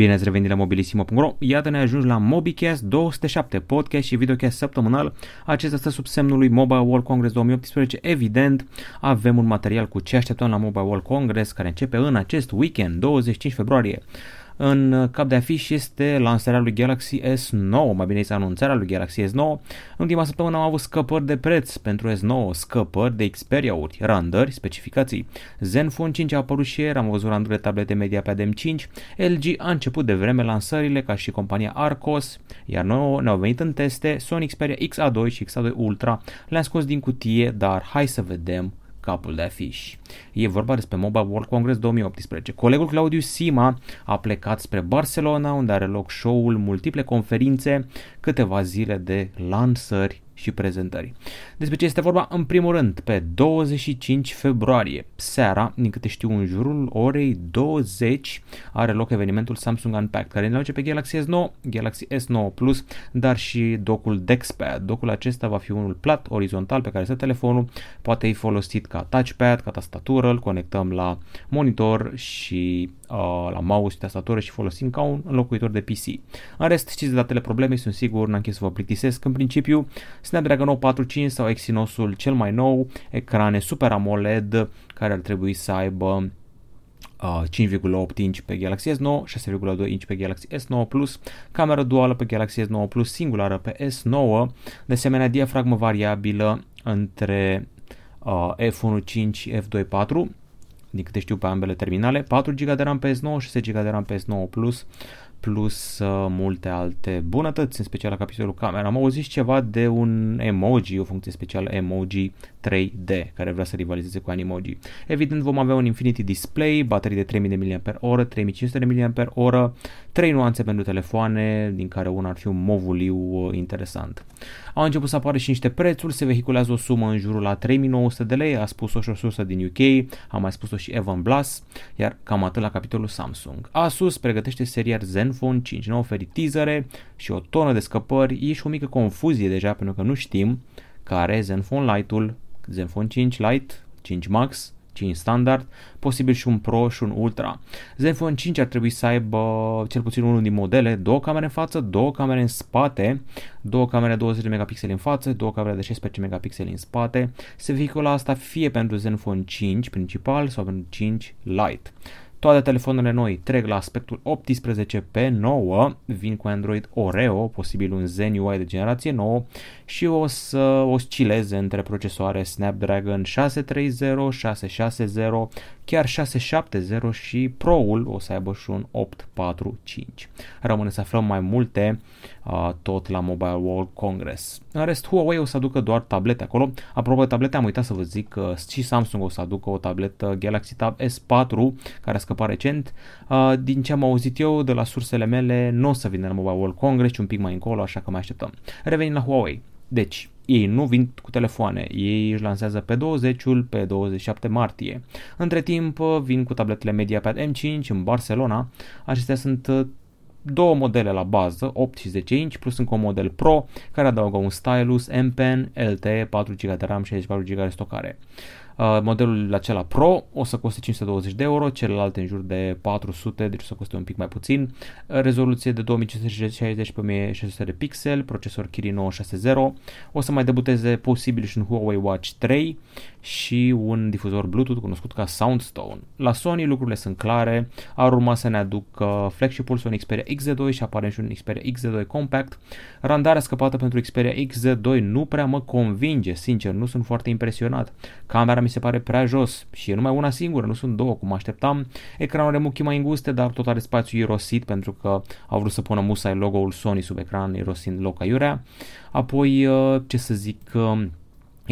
Bine ați revenit la mobilisimo.ro, iată ne ajungi la MobiCast 207, podcast și videocast săptămânal. Acesta stă sub semnul lui Mobile World Congress 2018. Evident, avem un material cu ce așteptăm la Mobile World Congress, care începe în acest weekend, 25 februarie. În cap de afiș este lansarea lui Galaxy S9, mai bine zis anunțarea lui Galaxy S9. În ultima săptămână am avut scăpări de preț pentru S9, scăpări de Xperia-uri, randări, specificații. Zenfone 5 a apărut și ieri, am văzut randuri de tablete media pe ADM 5. LG a început de vreme lansările ca și compania Arcos, iar noi ne-au venit în teste Sony Xperia XA2 și XA2 Ultra. Le-am scos din cutie, dar hai să vedem capul de afiș. E vorba despre Mobile World Congress 2018. Colegul Claudiu Sima a plecat spre Barcelona, unde are loc show-ul, multiple conferințe, câteva zile de lansări și prezentări. Despre ce este vorba? În primul rând, pe 25 februarie, seara, din câte știu, în jurul orei 20, are loc evenimentul Samsung Unpacked, care ne aduce pe Galaxy S9, Galaxy S9 Plus, dar și docul DexPad. Docul acesta va fi unul plat, orizontal, pe care stă telefonul, poate fi folosit ca touchpad, ca tastatură, îl conectăm la monitor și uh, la mouse, tastatură și folosim ca un înlocuitor de PC. În rest, știți datele problemei, sunt sigur, n-am chis să vă plictisesc. În principiu, Snapdragon 845 sau Exynosul cel mai nou, ecrane Super AMOLED care ar trebui să aibă 5,8 inch pe Galaxy S9, 6,2 inch pe Galaxy S9 Plus, cameră duală pe Galaxy S9 Plus, singulară pe S9, de asemenea diafragmă variabilă între uh, F1.5 și F2.4, din câte știu pe ambele terminale, 4 GB de RAM pe S9, 6 GB de RAM pe S9 Plus, plus uh, multe alte bunătăți, în special la capitolul camera. Am auzit ceva de un emoji, o funcție specială emoji 3D, care vrea să rivalizeze cu Animoji. Evident vom avea un Infinity Display, baterii de 3000 mAh, 3500 mAh, trei nuanțe pentru telefoane, din care una ar fi un movuliu uh, interesant. Au început să apară și niște prețuri, se vehiculează o sumă în jurul la 3900 de lei, a spus-o și o sursă din UK, a mai spus-o și Evan Blass, iar cam atât la capitolul Samsung. Asus pregătește seria Zenfone 5, nou oferit teasere și o tonă de scăpări, e și o mică confuzie deja pentru că nu știm care Zenfone Lite-ul, Zenfone 5 Lite, 5 Max, 5 standard, posibil și un Pro și un Ultra. Zenfone 5 ar trebui să aibă cel puțin unul din modele, două camere în față, două camere în spate, două camere 20 de megapixeli în față, două camere de 16 megapixeli în spate. Se vehicula asta fie pentru Zenfone 5 principal sau pentru 5 Lite. Toate telefoanele noi trec la aspectul 18 pe 9, vin cu Android Oreo, posibil un Zen UI de generație nouă. Și o să oscileze între procesoare Snapdragon 630, 660, chiar 670 și Pro-ul o să aibă și un 845. Rămâne să aflăm mai multe uh, tot la Mobile World Congress. În rest, Huawei o să aducă doar tablete acolo. Apropo de tablete, am uitat să vă zic că și Samsung o să aducă o tabletă Galaxy Tab S4 care a scăpat recent. Uh, din ce am auzit eu de la sursele mele, nu o să vină la Mobile World Congress, ci un pic mai încolo, așa că mai așteptăm. Revenim la Huawei. Deci, ei nu vin cu telefoane, ei își lansează pe 20-ul, pe 27 martie. Între timp vin cu tabletele MediaPad M5 în Barcelona. Acestea sunt uh, două modele la bază, 8 și 10 inch, plus încă un model Pro care adaugă un stylus, M Pen, LTE, 4 GB de RAM, 64 GB de stocare. Uh, modelul acela Pro o să coste 520 de euro, celelalte în jur de 400, deci o să coste un pic mai puțin. Uh, rezoluție de 2560 pe 1600 de pixel, procesor Kirin 960, o să mai debuteze posibil și un Huawei Watch 3 și un difuzor Bluetooth cunoscut ca Soundstone. La Sony lucrurile sunt clare, ar urma să ne aducă flagship-ul Sony Xperia XZ2 și apare și un Xperia XZ2 Compact. Randarea scăpată pentru Xperia XZ2 nu prea mă convinge, sincer, nu sunt foarte impresionat. Camera mi se pare prea jos și e numai una singură, nu sunt două cum așteptam. Ecranul are muchii mai înguste, dar tot are spațiu irosit pentru că au vrut să pună musai logo-ul Sony sub ecran, irosind loc aiurea. Apoi, uh, ce să zic, uh,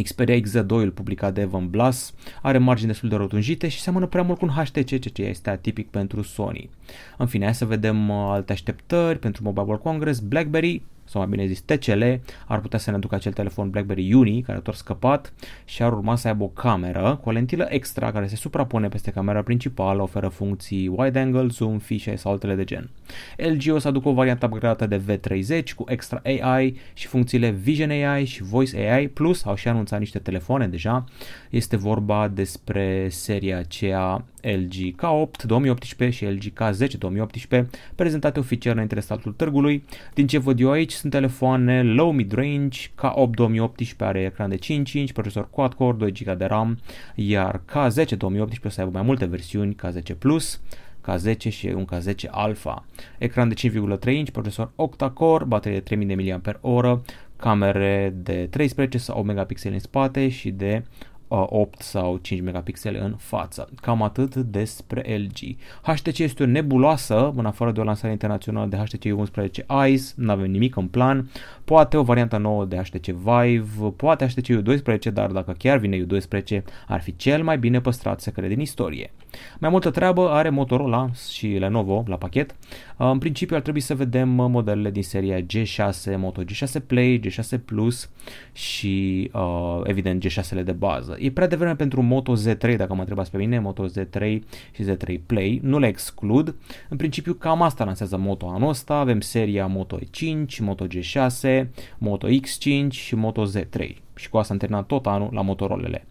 Xperia XZ2, publicat de Evan Blass, are margini destul de rotunjite și seamănă prea mult cu un HTC, ceea ce este atipic pentru Sony. În fine, hai să vedem uh, alte așteptări pentru Mobile World Congress. BlackBerry sau mai bine zis TCL, ar putea să ne aducă acel telefon BlackBerry Uni, care a tot scăpat și ar urma să aibă o cameră cu o lentilă extra care se suprapune peste camera principală, oferă funcții wide angle, zoom, fișe sau altele de gen. LG o să aducă o variantă upgradată de V30 cu extra AI și funcțiile Vision AI și Voice AI, plus au și anunțat niște telefoane deja. Este vorba despre seria aceea LG K8 2018 și LG K10 2018, prezentate oficial înainte de statul târgului. Din ce văd eu aici, sunt telefoane low mid-range, K8 2018 are ecran de 5 inch, procesor quad-core, 2 GB de RAM, iar K10 2018 o să aibă mai multe versiuni, K10 Plus, K10 și un K10 Alpha. Ecran de 5,3 inch, procesor octa-core, baterie de 3000 mAh, camere de 13 sau 8 megapixeli în spate și de 8 sau 5 megapixeli în față. Cam atât despre LG. HTC este o nebuloasă, în afară de o lansare internațională de HTC 11 Ice, nu avem nimic în plan, poate o variantă nouă de HTC Vive, poate HTC U12, dar dacă chiar vine U12, ar fi cel mai bine păstrat secret din istorie. Mai multă treabă are Motorola și Lenovo la pachet. În principiu ar trebui să vedem modelele din seria G6, Moto G6 Play, G6 Plus și uh, evident G6-le de bază. E prea devreme pentru Moto Z3, dacă mă întrebați pe mine, Moto Z3 și Z3 Play. Nu le exclud. În principiu cam asta lansează Moto anul ăsta. Avem seria Moto E5, Moto G6, Moto X5 și Moto Z3 și cu asta am terminat tot anul la motorolele.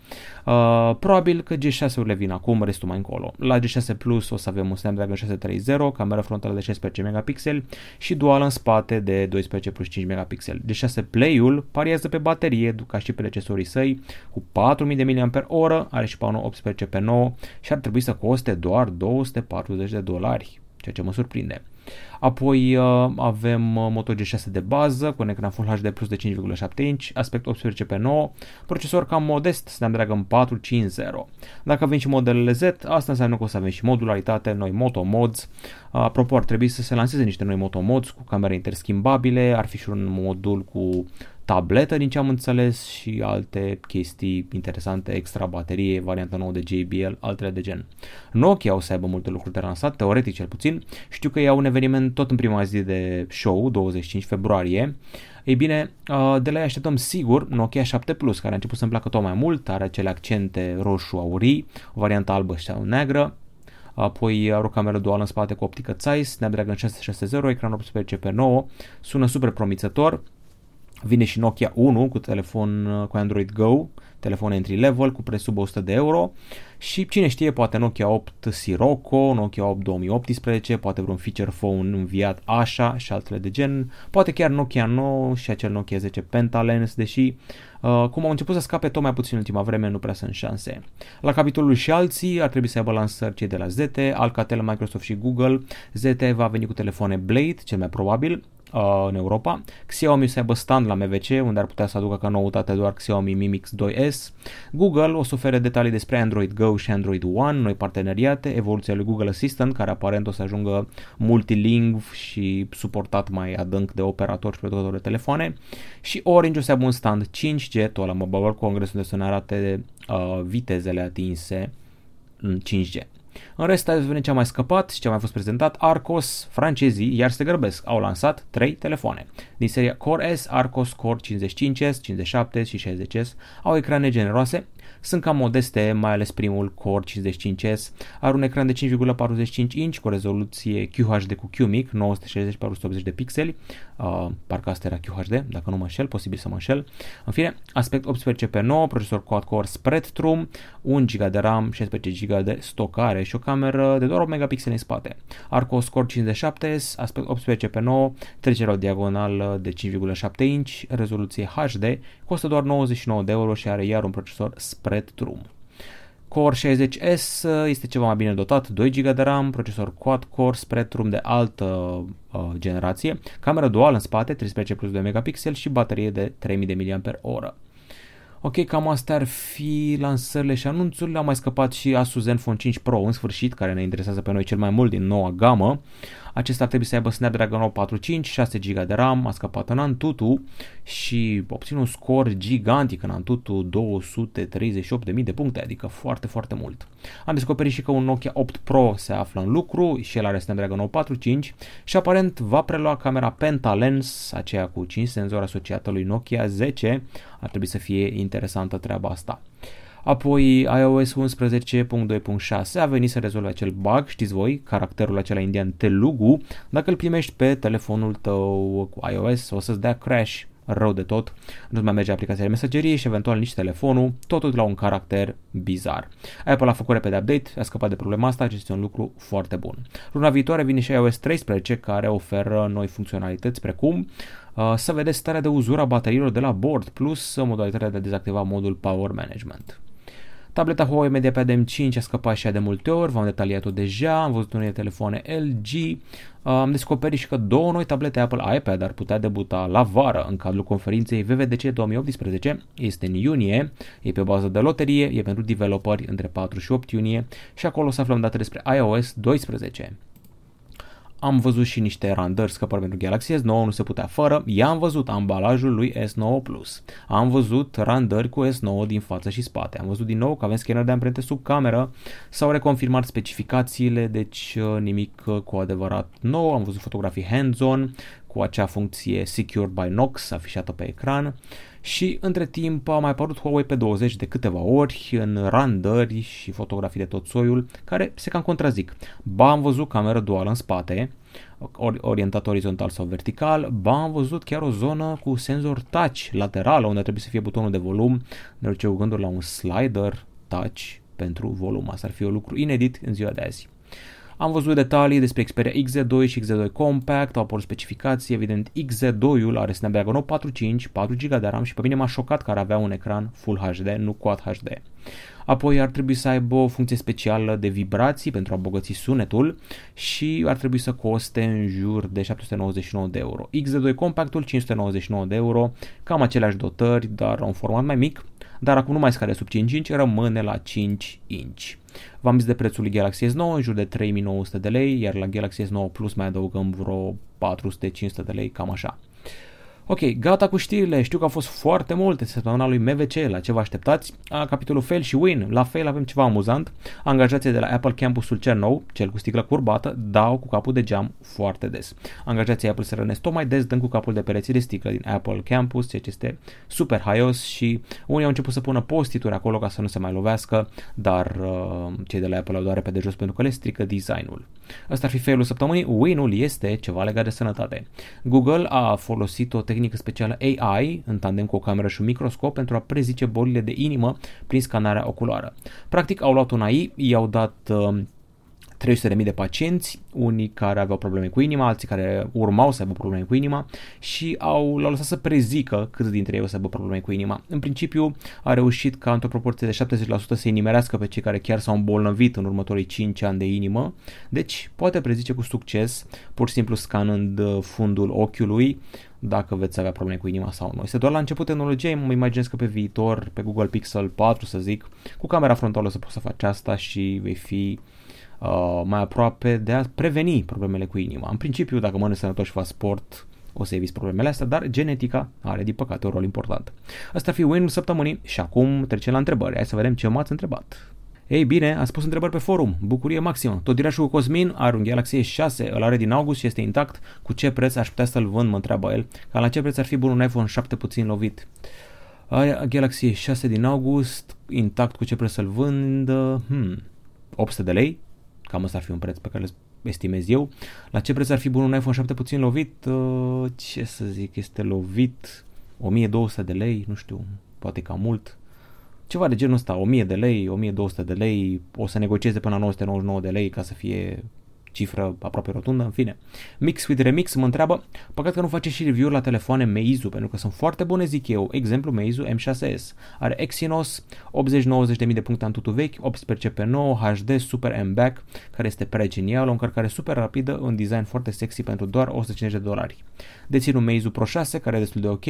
Uh, probabil că G6-urile vin acum, restul mai încolo. La G6 Plus o să avem un Snapdragon 630, cameră frontală de 16 megapixeli și dual în spate de 12 plus 5 megapixeli. G6 Play-ul pariază pe baterie, ca și predecesorii săi, cu 4000 de mAh, are și panul 18 pe 9 și ar trebui să coste doar 240 de dolari, ceea ce mă surprinde. Apoi uh, avem uh, Moto G6 de bază cu un ecran Full HD Plus de 5,7 inch, aspect 18 pe 9, procesor cam modest Snapdragon 450. Dacă avem și modelele Z, asta înseamnă că o să avem și modularitate, noi Moto Mods. Uh, apropo, ar trebui să se lanseze niște noi Moto Mods cu camere interschimbabile, ar fi și un modul cu tabletă din ce am înțeles și alte chestii interesante, extra baterie, varianta nouă de JBL, altele de gen. Nokia o să aibă multe lucruri de lansat, teoretic cel puțin. Știu că ia un eveniment tot în prima zi de show, 25 februarie. Ei bine, uh, de la ei așteptăm sigur Nokia 7 Plus, care a început să-mi placă tot mai mult, are acele accente roșu-aurii, o variantă albă sau neagră, apoi are o cameră duală în spate cu optică Zeiss, Snapdragon 660, ecran 18 pe 9, sună super promițător, Vine și Nokia 1 cu telefon uh, cu Android Go, telefon entry level cu preț sub 100 de euro și cine știe poate Nokia 8 Sirocco, Nokia 8 2018, poate vreun feature phone înviat așa și altele de gen, poate chiar Nokia 9 și acel Nokia 10 Pentalens, deși Uh, cum au început să scape tot mai puțin în ultima vreme, nu prea sunt șanse. La capitolul și alții ar trebui să aibă lansări cei de la ZTE, Alcatel, Microsoft și Google. ZTE va veni cu telefoane Blade, cel mai probabil, uh, în Europa. Xiaomi să aibă stand la MVC, unde ar putea să aducă ca noutate doar Xiaomi Mi Mix 2S. Google o să ofere detalii despre Android Go și Android One, noi parteneriate, evoluția lui Google Assistant, care aparent o să ajungă multilingv și suportat mai adânc de operatori și producători de telefoane. Și Orange o să aibă un stand 5G, tot la Mobile World Congress, unde să ne arate uh, vitezele atinse în 5G. În rest, azi vedem ce a mai scăpat și ce a mai fost prezentat. Arcos, francezii, iar se grăbesc, au lansat 3 telefoane. Din seria Core S, Arcos Core 55S, 57S și 60S au ecrane generoase, sunt cam modeste, mai ales primul Core 55S, are un ecran de 5,45 inch cu rezoluție QHD cu QMIC, 960x180 de pixeli, uh, parcă asta era QHD, dacă nu mă înșel, posibil să mă înșel. În fine, aspect 18 pe 9, procesor quad-core Spreadtrum, 1 GB de RAM, 16 GB de stocare și o cameră de doar 8 megapixeli în spate. Arcos Core 57S, aspect 18 pe 9, trecerea o diagonală de 5,7 inch, rezoluție HD, costă doar 99 de euro și are iar un procesor Spreadtrum. Core 60S este ceva mai bine dotat, 2 GB de RAM, procesor quad-core, Spreadtrum de altă uh, generație, cameră duală în spate, 13 plus 2 megapixel și baterie de 3000 mAh. Ok, cam astea ar fi lansările și anunțurile. Am mai scăpat și Asus Zenfone 5 Pro în sfârșit, care ne interesează pe noi cel mai mult din noua gamă. Acesta ar trebui să aibă Snapdragon 845, 6 GB de RAM, a scăpat în Antutu și obține un scor gigantic în Antutu, 238.000 de puncte, adică foarte, foarte mult. Am descoperit și că un Nokia 8 Pro se află în lucru și el are Snapdragon 845 și aparent va prelua camera Pentalens, aceea cu 5 senzori asociată lui Nokia 10. Ar trebui să fie interesantă treaba asta. Apoi iOS 11.2.6 a venit să rezolve acel bug, știți voi, caracterul acela indian Telugu, dacă îl primești pe telefonul tău cu iOS o să-ți dea crash rău de tot, nu mai merge aplicația de mesagerie și eventual nici telefonul, totul la un caracter bizar. Apple a făcut repede update, a scăpat de problema asta, este un lucru foarte bun. Luna viitoare vine și iOS 13 care oferă noi funcționalități precum uh, să vedeți starea de uzură a bateriilor de la bord plus modalitatea de a dezactiva modul Power Management. Tableta Huawei MediaPad M5 a scăpat și de multe ori, v-am detaliat-o deja, am văzut unele telefoane LG, am descoperit și că două noi tablete Apple iPad ar putea debuta la vară în cadrul conferinței VVDC 2018, este în iunie, e pe bază de loterie, e pentru developeri între 4 și 8 iunie și acolo o să aflăm date despre iOS 12. Am văzut și niște randări scăpări pentru Galaxy S9, nu se putea fără. I-am văzut ambalajul lui S9 Plus. Am văzut randări cu S9 din față și spate. Am văzut din nou că avem scanner de amprente sub cameră. S-au reconfirmat specificațiile, deci uh, nimic uh, cu adevărat nou. Am văzut fotografii hands-on cu acea funcție Secured by Knox afișată pe ecran și între timp a mai apărut Huawei P20 de câteva ori în randări și fotografii de tot soiul care se cam contrazic. Ba am văzut cameră duală în spate, orientat orizontal sau vertical, ba am văzut chiar o zonă cu senzor touch lateral unde trebuie să fie butonul de volum, ne duce gânduri la un slider touch pentru volum. Asta ar fi un lucru inedit în ziua de azi. Am văzut detalii despre Xperia XZ2 și XZ2 Compact, au apărut specificații, evident XZ2-ul are Snapdragon 845, 4 GB de RAM și pe mine m-a șocat că ar avea un ecran Full HD, nu Quad HD. Apoi ar trebui să aibă o funcție specială de vibrații pentru a bogăți sunetul și ar trebui să coste în jur de 799 de euro. XZ2 Compactul 599 de euro, cam aceleași dotări, dar un format mai mic, dar acum nu mai scade sub 5 inch, rămâne la 5 inch. V-am zis de prețul lui Galaxy S9 în jur de 3900 de lei, iar la Galaxy S9 Plus mai adăugăm vreo 400-500 de lei, cam așa. Ok, gata cu știrile, știu că au fost foarte multe săptămâna lui MVC, la ce vă așteptați? A, capitolul fail și win, la fail avem ceva amuzant, angajații de la Apple Campusul cel nou, cel cu sticlă curbată, dau cu capul de geam foarte des. Angajații Apple se rănesc tot mai des dând cu capul de pereții de sticlă din Apple Campus, ceea ce este super haios și unii au început să pună postituri acolo ca să nu se mai lovească, dar uh, cei de la Apple au doar pe de jos pentru că le strică designul. Asta ar fi failul săptămânii, win-ul este ceva legat de sănătate. Google a folosit o tehnică specială AI în tandem cu o cameră și un microscop pentru a prezice bolile de inimă prin scanarea oculară. Practic au luat un AI, i-au dat uh, 300.000 de pacienți, unii care aveau probleme cu inima, alții care urmau să aibă probleme cu inima și au, l-au lăsat să prezică câți dintre ei o să aibă probleme cu inima. În principiu a reușit ca într-o proporție de 70% să nimerească pe cei care chiar s-au îmbolnăvit în următorii 5 ani de inimă, deci poate prezice cu succes, pur și simplu scanând uh, fundul ochiului, dacă veți avea probleme cu inima sau nu. Este doar la început tehnologiei, mă imaginez că pe viitor, pe Google Pixel 4 să zic, cu camera frontală să poți să faci asta și vei fi uh, mai aproape de a preveni problemele cu inima. În principiu, dacă mănânci sănătos și faci sport, o să eviți problemele astea, dar genetica are, din păcate, un rol important. Asta ar fi win săptămânii și acum trecem la întrebări. Hai să vedem ce m-ați întrebat. Ei bine, a spus întrebări pe forum. Bucurie maximă. Tot dirașul cu Cosmin are un Galaxy S6, îl are din august și este intact. Cu ce preț aș putea să-l vând, mă întreabă el. Ca la ce preț ar fi bun un iPhone 7 puțin lovit? Galaxy S6 din august, intact, cu ce preț să-l vând? Hmm, 800 de lei? Cam ăsta ar fi un preț pe care îl estimez eu. La ce preț ar fi bun un iPhone 7 puțin lovit? Uh, ce să zic, este lovit 1200 de lei, nu știu, poate cam mult. Ceva de genul ăsta, 1000 de lei, 1200 de lei, o să negocieze până la 999 de lei ca să fie cifră aproape rotundă, în fine. Mix with Remix mă întreabă, păcat că nu face și review la telefoane Meizu, pentru că sunt foarte bune, zic eu. Exemplu, Meizu M6S. Are Exynos, 80-90.000 de puncte Antutu vechi, 18 pe 9, HD, Super M-Back, care este prea genial, o încărcare super rapidă, un design foarte sexy pentru doar 150 de dolari. Dețin un Meizu Pro 6, care e destul de ok,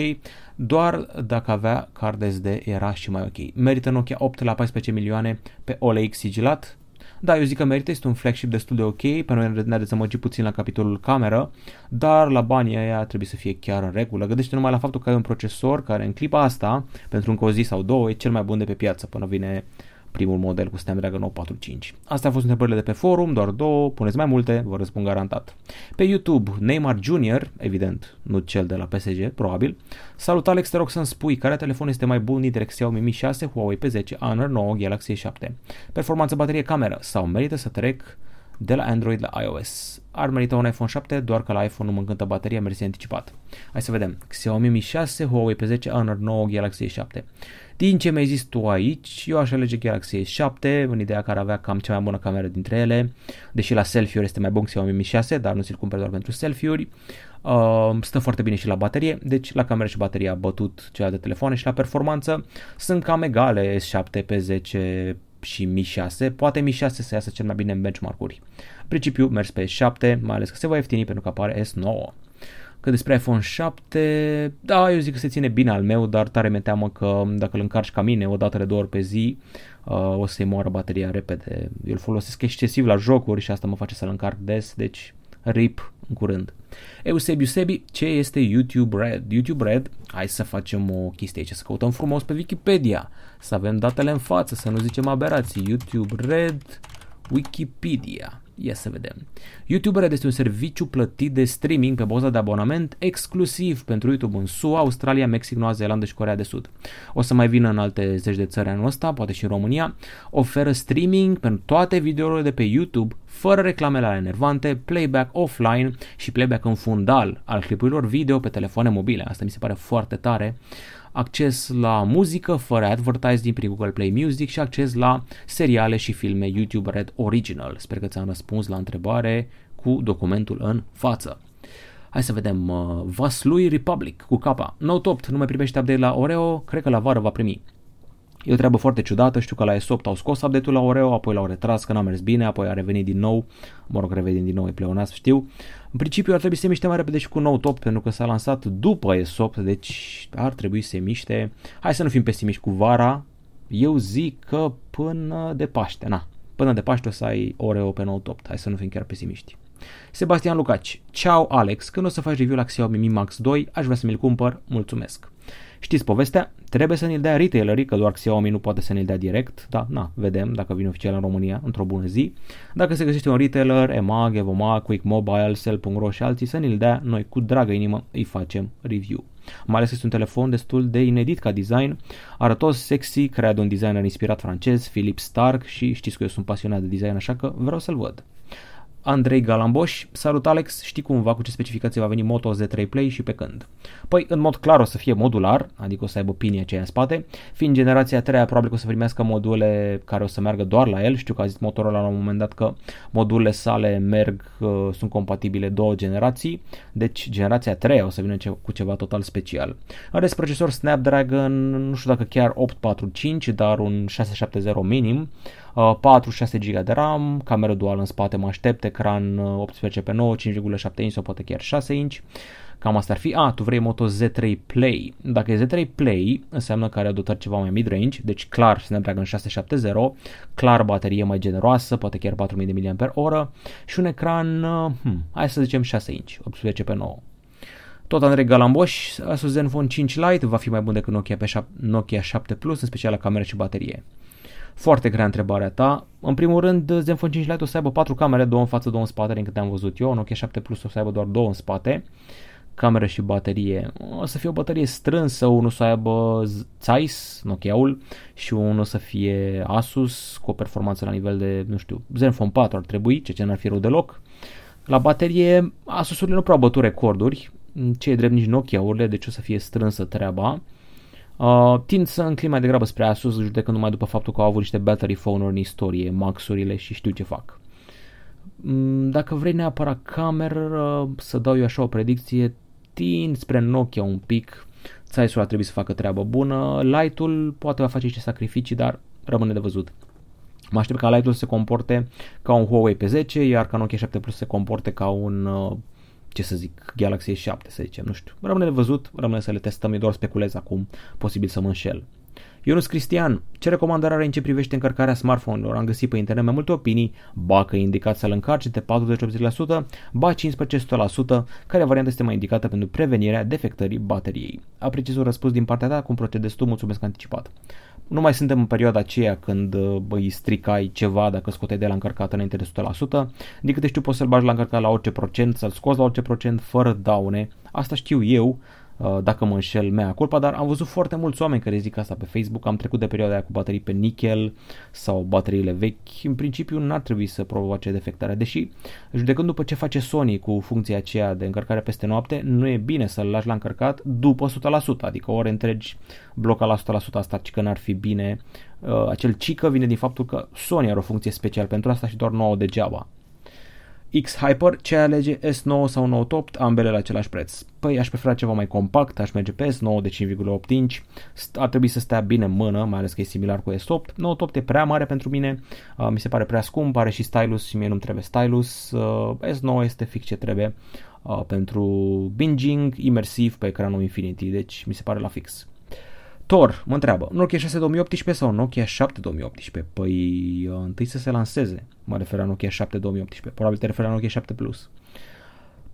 doar dacă avea card SD era și mai ok. Merită Nokia 8 la 14 milioane pe OLX sigilat, da, eu zic că merită, este un flagship destul de ok, pe noi ne-a dezamăgit puțin la capitolul cameră, dar la banii aia trebuie să fie chiar în regulă. Gândește numai la faptul că ai un procesor care în clipa asta, pentru încă o zi sau două, e cel mai bun de pe piață până vine primul model cu Snapdragon 845. Astea au fost întrebările de pe forum, doar două, puneți mai multe, vă răspund garantat. Pe YouTube, Neymar Jr., evident, nu cel de la PSG, probabil. Salut Alex, te rog să-mi spui care telefon este mai bun dintre Xiaomi Mi 6, Huawei P10, Honor 9, Galaxy 7. Performanță baterie cameră sau merită să trec de la Android la iOS. Ar merita un iPhone 7, doar că la iPhone nu mă încântă bateria, mersi anticipat. Hai să vedem. Xiaomi Mi 6, Huawei P10, Honor 9, Galaxy S7. Din ce mi-ai zis tu aici, eu aș alege Galaxy S7, în ideea care avea cam cea mai bună cameră dintre ele, deși la selfie-uri este mai bun Xiaomi Mi 6, dar nu ți-l cumperi doar pentru selfie-uri. Uh, stă foarte bine și la baterie, deci la cameră și bateria a bătut celelalte telefoane și la performanță sunt cam egale S7 P10 și Mi 6, poate Mi 6 să iasă cel mai bine în benchmark-uri. Principiu mers pe S7, mai ales că se va ieftini pentru că apare S9. Că despre iPhone 7, da, eu zic că se ține bine al meu, dar tare mi teamă că dacă îl încarci ca mine o dată de două ori pe zi, uh, o să-i moară bateria repede. Eu îl folosesc excesiv la jocuri și asta mă face să-l încarc des, deci RIP în curând. Eusebiu Sebi, ce este YouTube Red? YouTube Red, hai să facem o chestie aici, să căutăm frumos pe Wikipedia, să avem datele în față, să nu zicem aberații. YouTube Red, Wikipedia. Ia să vedem. YouTube Red este un serviciu plătit de streaming pe bază de abonament exclusiv pentru YouTube în SUA, Australia, Mexic, Noua Zeelandă și Corea de Sud. O să mai vină în alte zeci de țări anul ăsta, poate și în România. Oferă streaming pentru toate videourile de pe YouTube fără reclamele ale enervante, playback offline și playback în fundal al clipurilor video pe telefoane mobile. Asta mi se pare foarte tare acces la muzică fără advertising prin Google Play Music și acces la seriale și filme YouTube Red Original. Sper că ți-am răspuns la întrebare cu documentul în față. Hai să vedem. Uh, Vaslui Republic cu capa. Note 8 nu mai primește update la Oreo, cred că la vară va primi. E o treabă foarte ciudată, știu că la S8 au scos update-ul la Oreo, apoi l-au retras că n-a mers bine, apoi a revenit din nou, mă rog, revenit din nou, e pleonasm, știu. În principiu ar trebui să se miște mai repede și cu nou top, pentru că s-a lansat după S8, deci ar trebui să se miște. Hai să nu fim pesimiști cu vara, eu zic că până de Paște, na, până de Paște o să ai Oreo pe nou top, hai să nu fim chiar pesimiști. Sebastian Lucaci, ciao Alex, când o să faci review la Xiaomi Mi Max 2, aș vrea să mi-l cumpăr, mulțumesc. Știți povestea? Trebuie să ne-l dea retailerii, că doar Xiaomi nu poate să ne-l dea direct, da, na, vedem dacă vine oficial în România într-o bună zi. Dacă se găsește un retailer, EMAG, Evomag, Quick Mobile, Sell.ro și alții să ne-l dea, noi cu dragă inimă îi facem review. Mai ales este un telefon destul de inedit ca design, arătos, sexy, creat de un designer inspirat francez, Philip Stark și știți că eu sunt pasionat de design așa că vreau să-l văd. Andrei Galamboș, salut Alex, știi cumva cu ce specificație va veni Moto Z3 Play și pe când? Păi, în mod clar o să fie modular, adică o să aibă pinii aceia în spate, fiind generația 3 probabil că o să primească module care o să meargă doar la el, știu că a zis Motorola la un moment dat că modulele sale merg, uh, sunt compatibile două generații, deci generația 3 o să vină ce, cu ceva total special. Are procesor Snapdragon, nu știu dacă chiar 845, dar un 670 minim, 4-6 uh, GB de RAM, cameră duală în spate mă aștept, ecran 18 pe 9, 5,7 inch sau poate chiar 6 inch. Cam asta ar fi. A, tu vrei Moto Z3 Play. Dacă e Z3 Play, înseamnă că are dotări ceva mai mid-range, deci clar Snapdragon 670, clar baterie mai generoasă, poate chiar 4000 mAh și un ecran, uh, hmm, hai să zicem 6 inch, 18 pe 9. Tot Andrei Galamboș, Asus Zenfone 5 Lite va fi mai bun decât Nokia, pe Nokia 7 Plus, în special la cameră și baterie. Foarte grea întrebarea ta. În primul rând, Zenfone 5 Lite o să aibă 4 camere, două în față, două în spate, din câte am văzut eu. Nokia 7 Plus o să aibă doar două în spate cameră și baterie. O să fie o baterie strânsă, unul să aibă Zeiss, Nokia-ul, și unul să fie Asus, cu o performanță la nivel de, nu știu, Zenfone 4 ar trebui, ceea ce n-ar fi rău deloc. La baterie, Asus-urile nu prea au bătut recorduri, ce e drept nici Nokia-urile, deci o să fie strânsă treaba. Uh, tind să înclin mai degrabă spre Asus, judecând numai după faptul că au avut niște battery phone-uri în istorie, maxurile și știu ce fac. Mm, dacă vrei neapărat cameră, să dau eu așa o predicție, tind spre Nokia un pic, Zeiss-ul ar trebui să facă treabă bună, Light-ul poate va face niște sacrificii, dar rămâne de văzut. Mă aștept ca Light-ul să se comporte ca un Huawei P10, iar ca Nokia 7 Plus să se comporte ca un uh, ce să zic, Galaxy S7, să zicem, nu știu. Rămâne de văzut, rămâne să le testăm, eu doar speculez acum, posibil să mă înșel. Ionus Cristian, ce recomandare are în ce privește încărcarea smartphone-urilor? Am găsit pe internet mai multe opinii, ba că e indicat să-l încarci de 40-80%, ba 15-100%, care varianta este mai indicată pentru prevenirea defectării bateriei. Apreciez un răspuns din partea ta, cum procedezi tu, mulțumesc anticipat nu mai suntem în perioada aceea când îi stricai ceva dacă scoteai de la încărcată înainte de 100%, din câte știu poți să-l bagi la încărcat la orice procent, să-l scoți la orice procent fără daune, asta știu eu, Uh, dacă mă înșel, mea culpa, dar am văzut foarte mulți oameni care zic asta pe Facebook, am trecut de perioada aia cu baterii pe nickel sau bateriile vechi, în principiu n-ar trebui să provoace defectare, deși judecând după ce face Sony cu funcția aceea de încărcare peste noapte, nu e bine să-l lași la încărcat după 100%, adică ore întregi bloca la 100% asta, ci că n-ar fi bine. Uh, acel cică vine din faptul că Sony are o funcție specială pentru asta și doar nouă degeaba. X-Hyper, ce alege S9 sau Note 8, ambele la același preț. Păi aș prefera ceva mai compact, aș merge pe S9 de 5,8 inch, ar trebui să stea bine în mână, mai ales că e similar cu S8. Note 8 e prea mare pentru mine, uh, mi se pare prea scump, are și stylus și mie nu-mi trebuie stylus. Uh, S9 este fix ce trebuie uh, pentru binging imersiv pe ecranul Infinity, deci mi se pare la fix. Tor mă întreabă, Nokia 6 2018 sau Nokia 7 2018? Păi uh, întâi să se lanseze, mă refer la Nokia 7 2018, probabil te referi la Nokia 7 Plus.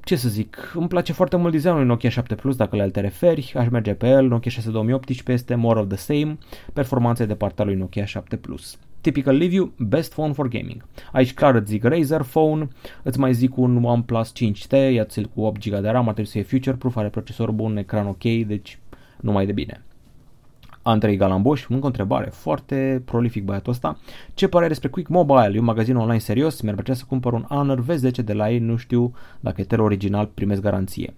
Ce să zic, îmi place foarte mult designul Nokia 7 Plus dacă la el te referi, aș merge pe el, Nokia 6 2018 este more of the same, performanțe de partea lui Nokia 7 Plus. Typical review, best phone for gaming. Aici clar îți zic Razer Phone, îți mai zic un OnePlus 5T, ia-ți-l cu 8 GB de RAM, ar trebui să fie future-proof, are procesor bun, ecran ok, deci numai de bine. Andrei Galamboș, încă o întrebare, foarte prolific băiatul ăsta. Ce părere despre Quick Mobile? E un magazin online serios, mi-ar plăcea să cumpăr un Honor V10 de la ei, nu știu dacă e tel original, primesc garanție.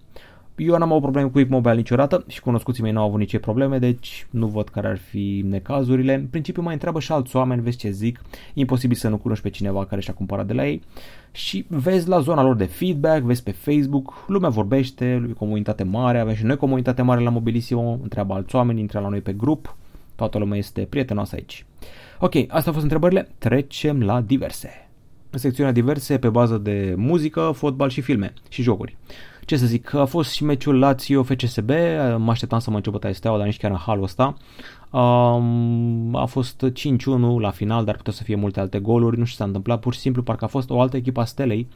Eu n-am avut probleme cu Quick Mobile niciodată și cunoscuții mei n-au avut nici probleme, deci nu văd care ar fi necazurile. În principiu mai întreabă și alți oameni, vezi ce zic, e imposibil să nu cunoști pe cineva care și-a cumpărat de la ei și vezi la zona lor de feedback, vezi pe Facebook, lumea vorbește, comunitate mare, avem și noi comunitate mare la Mobilisimo, întreabă alți oameni, intră la noi pe grup, toată lumea este prietenoasă aici. Ok, astea au fost întrebările, trecem la diverse. În secțiunea diverse pe bază de muzică, fotbal și filme și jocuri ce să zic, a fost și meciul Lazio FCSB, mă așteptam să mă încep bătaie steaua, dar nici chiar în halul ăsta. Um, a fost 5-1 la final, dar putea să fie multe alte goluri, nu știu ce s-a întâmplat, pur și simplu parcă a fost o altă echipă a Stelei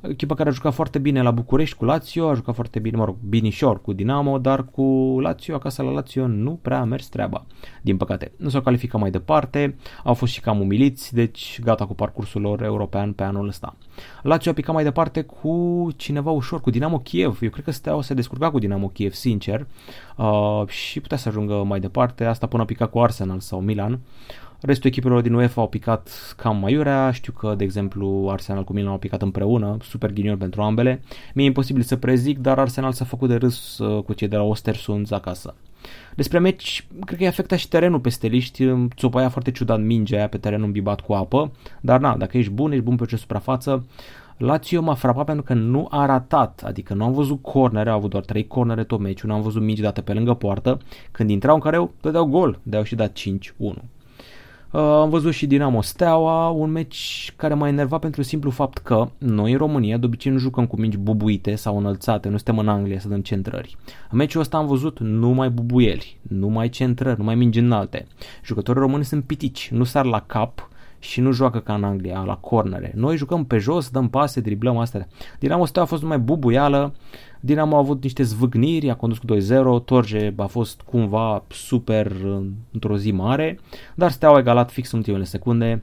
echipa care a jucat foarte bine la București cu Lazio, a jucat foarte bine, mă rog, binișor cu Dinamo, dar cu Lazio, acasă la Lazio, nu prea a mers treaba, din păcate. Nu s-au calificat mai departe, au fost și cam umiliți, deci gata cu parcursul lor european pe anul ăsta. Lazio a picat mai departe cu cineva ușor, cu Dinamo Kiev. Eu cred că Steaua se descurca cu Dinamo Kiev, sincer, uh, și putea să ajungă mai departe, asta până a picat cu Arsenal sau Milan. Restul echipelor din UEFA au picat cam maiurea, știu că, de exemplu, Arsenal cu Milan au picat împreună, super ghinion pentru ambele. Mi-e imposibil să prezic, dar Arsenal s-a făcut de râs uh, cu cei de la Ostersund acasă. Despre meci, cred că i-a afectat și terenul pe steliști, țopaia foarte ciudat mingea aia pe terenul îmbibat cu apă, dar na, dacă ești bun, ești bun pe ce suprafață. Lazio m-a frapat pentru că nu a ratat, adică nu am văzut cornere, au avut doar 3 cornere tot meciul, nu am văzut mingi date pe lângă poartă, când intrau în careu, dădeau gol, de-au și dat 5-1. Uh, am văzut și Dinamo Steaua, un meci care m-a enervat pentru simplu fapt că noi în România de obicei nu jucăm cu mingi bubuite sau înălțate, nu suntem în Anglia să dăm centrări. În meciul ăsta am văzut numai bubuieli, numai centrări, numai mingi înalte. Jucătorii români sunt pitici, nu sar la cap și nu joacă ca în Anglia, la cornere. Noi jucăm pe jos, dăm pase, driblăm astea. Dinamo Steaua a fost numai bubuială, Dinamo a avut niște zvâgniri, a condus cu 2-0, Torge a fost cumva super într-o zi mare, dar Steaua a egalat fix în ultimele secunde,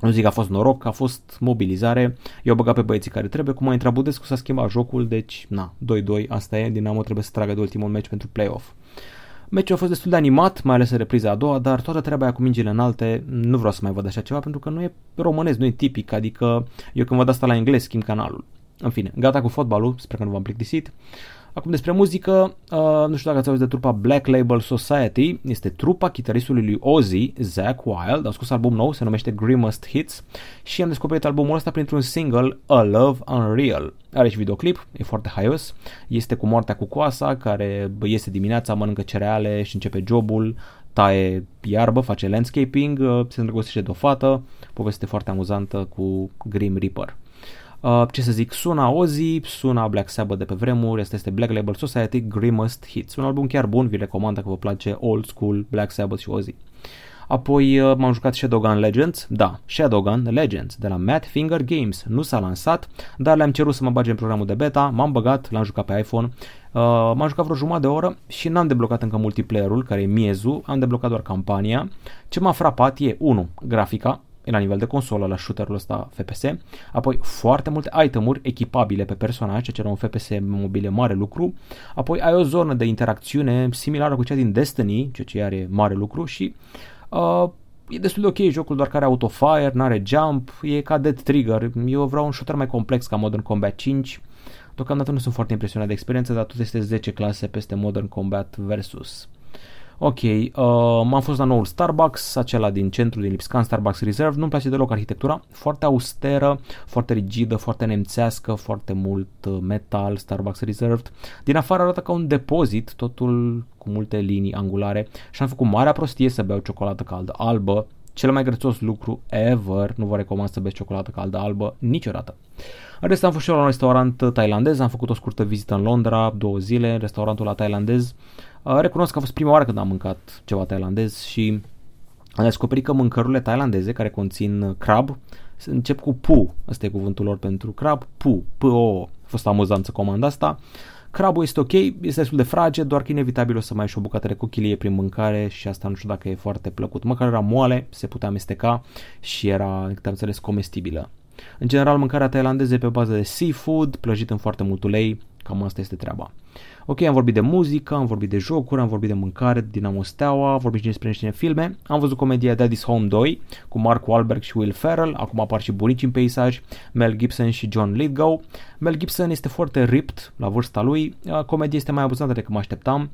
nu zic că a fost noroc, a fost mobilizare, i-au băgat pe băieții care trebuie, cum a intrat Budescu s-a schimbat jocul, deci na, 2-2, asta e, Dinamo trebuie să tragă de ultimul meci pentru playoff. Meciul a fost destul de animat, mai ales în repriza a doua, dar toată treaba aia cu mingile înalte, nu vreau să mai văd așa ceva pentru că nu e românesc, nu e tipic, adică eu când văd asta la englez schimb canalul. În fine, gata cu fotbalul, sper că nu v-am plictisit. Acum despre muzică, uh, nu știu dacă ați auzit de trupa Black Label Society, este trupa chitaristului lui Ozzy, Zack Wild, a scos album nou, se numește Grimmest Hits și am descoperit albumul ăsta printr-un single, A Love Unreal. Are și videoclip, e foarte haios, este cu moartea cu coasa, care iese dimineața, mănâncă cereale și începe jobul, taie iarbă, face landscaping, uh, se îndrăgostește de o fată, poveste foarte amuzantă cu Grim Reaper. Uh, ce să zic, suna Ozzy, suna Black Sabbath de pe vremuri, asta este Black Label Society Grimmest Hits. Un album chiar bun, vi recomand dacă vă place old school Black Sabbath și Ozzy. Apoi uh, m-am jucat Shadowgun Legends, da, Shadowgun Legends de la Matt Finger Games. Nu s-a lansat, dar le-am cerut să mă bage în programul de beta, m-am băgat, l-am jucat pe iPhone, uh, m-am jucat vreo jumătate de oră și n-am deblocat încă multiplayer-ul, care e miezul, am deblocat doar campania. Ce m-a frapat e, 1. Grafica, e la nivel de consolă la shooterul ăsta FPS, apoi foarte multe itemuri echipabile pe personaj, ceea ce era un FPS mobile mare lucru, apoi ai o zonă de interacțiune similară cu cea din Destiny, ceea ce are mare lucru și uh, e destul de ok jocul, doar care autofire, n-are jump, e ca Dead Trigger, eu vreau un shooter mai complex ca Modern Combat 5, Deocamdată nu sunt foarte impresionat de experiență, dar tot este 10 clase peste Modern Combat versus. Ok, uh, m-am fost la noul Starbucks, acela din centru, din Lipscan, Starbucks Reserve. Nu-mi place deloc arhitectura, foarte austeră, foarte rigidă, foarte nemțească, foarte mult uh, metal, Starbucks Reserved. Din afară arată ca un depozit, totul cu multe linii angulare și am făcut marea prostie să beau ciocolată caldă albă, cel mai grețos lucru ever, nu vă recomand să beți ciocolată caldă albă niciodată. În rest am fost și eu la un restaurant tailandez, am făcut o scurtă vizită în Londra, două zile, restaurantul la tailandez. Uh, recunosc că a fost prima oară când am mâncat ceva tailandez și am descoperit că mâncărurile tailandeze care conțin crab încep cu pu, ăsta e cuvântul lor pentru crab, pu, p-o, a fost amuzant să comand asta. Crabul este ok, este destul de frage, doar că inevitabil o să mai ai și o bucată de cochilie prin mâncare și asta nu știu dacă e foarte plăcut. Măcar era moale, se putea amesteca și era, cât am înțeles, comestibilă. În general, mâncarea tailandeză e pe bază de seafood, plăjit în foarte mult ulei, cam asta este treaba. Ok, am vorbit de muzică, am vorbit de jocuri, am vorbit de mâncare, Dinamo Steaua, am vorbit și despre niște filme. Am văzut comedia Daddy's Home 2 cu Mark Wahlberg și Will Ferrell, acum apar și bunici în peisaj, Mel Gibson și John Lithgow. Mel Gibson este foarte ripped la vârsta lui, comedia este mai abuzată decât mă așteptam.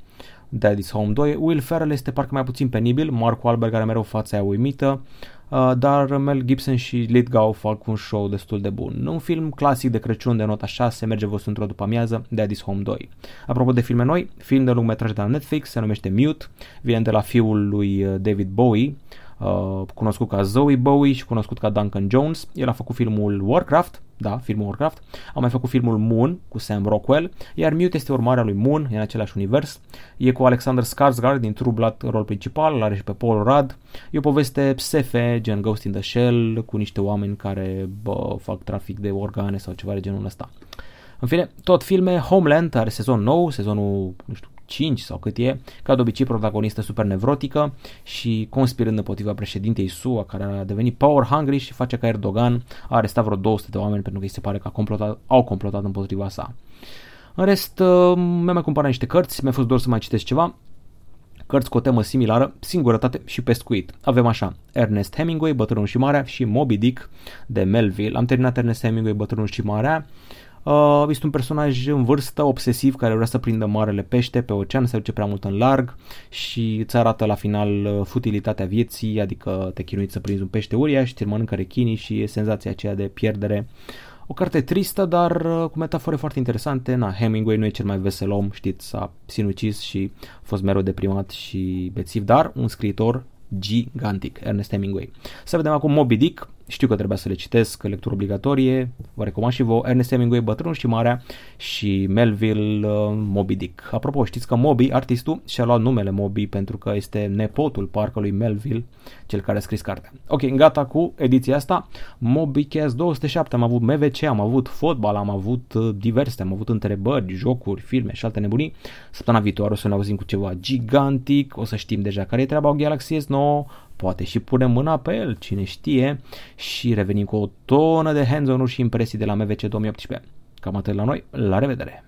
Daddy's Home 2. Will Ferrell este parcă mai puțin penibil, Mark Wahlberg are mereu fața aia uimită, uh, dar Mel Gibson și Lithgow fac un show destul de bun. Un film clasic de Crăciun de nota 6, merge vă într-o după amiază, Daddy's Home 2. Apropo de filme noi, film de lungmetraj de la Netflix, se numește Mute, vine de la fiul lui uh, David Bowie, uh, cunoscut ca Zoe Bowie și cunoscut ca Duncan Jones. El a făcut filmul Warcraft, da, filmul Warcraft. A mai făcut filmul Moon cu Sam Rockwell, iar Mute este urmarea lui Moon, e în același univers. E cu Alexander Skarsgård din True Blood în rol principal, are și pe Paul Rudd. E o poveste SF, gen Ghost in the Shell, cu niște oameni care bă, fac trafic de organe sau ceva de genul ăsta. În fine, tot filme, Homeland are sezon nou, sezonul, nu știu, 5 sau cât e, ca de obicei protagonistă super nevrotică și conspirând împotriva președintei SUA care a devenit power hungry și face ca Erdogan a arestat vreo 200 de oameni pentru că îi se pare că a complotat, au complotat împotriva sa. În rest, uh, mi-am mai cumpărat niște cărți, mi-a fost dor să mai citesc ceva, cărți cu o temă similară, singurătate și pescuit. Avem așa, Ernest Hemingway, Bătrânul și Marea și Moby Dick de Melville. Am terminat Ernest Hemingway, Bătrânul și Marea Uh, este un personaj în vârstă, obsesiv, care vrea să prindă marele pește pe ocean, se duce prea mult în larg și îți arată la final uh, futilitatea vieții, adică te chinuiți să prinzi un pește uriaș, ți mănâncă rechinii și e senzația aceea de pierdere. O carte tristă, dar uh, cu metafore foarte interesante. Na, Hemingway nu e cel mai vesel om, știți, s-a sinucis și a fost mereu deprimat și bețiv, dar un scriitor gigantic, Ernest Hemingway. Să vedem acum Moby Dick, știu că trebuia să le citesc, lectură obligatorie, vă recomand și vouă, Ernest Hemingway, Bătrânul și Marea și Melville, uh, Moby Dick. Apropo, știți că Moby, artistul, și-a luat numele Moby pentru că este nepotul parcului Melville, cel care a scris cartea. Ok, gata cu ediția asta. Moby Cast 207, am avut MVC, am avut fotbal, am avut uh, diverse, am avut întrebări, jocuri, filme și alte nebunii. Săptămâna viitoare o să ne auzim cu ceva gigantic, o să știm deja care e treaba cu Galaxy S9, poate și punem mâna pe el, cine știe, și revenim cu o tonă de hands-on-uri și impresii de la MVC 2018. Cam atât la noi, la revedere!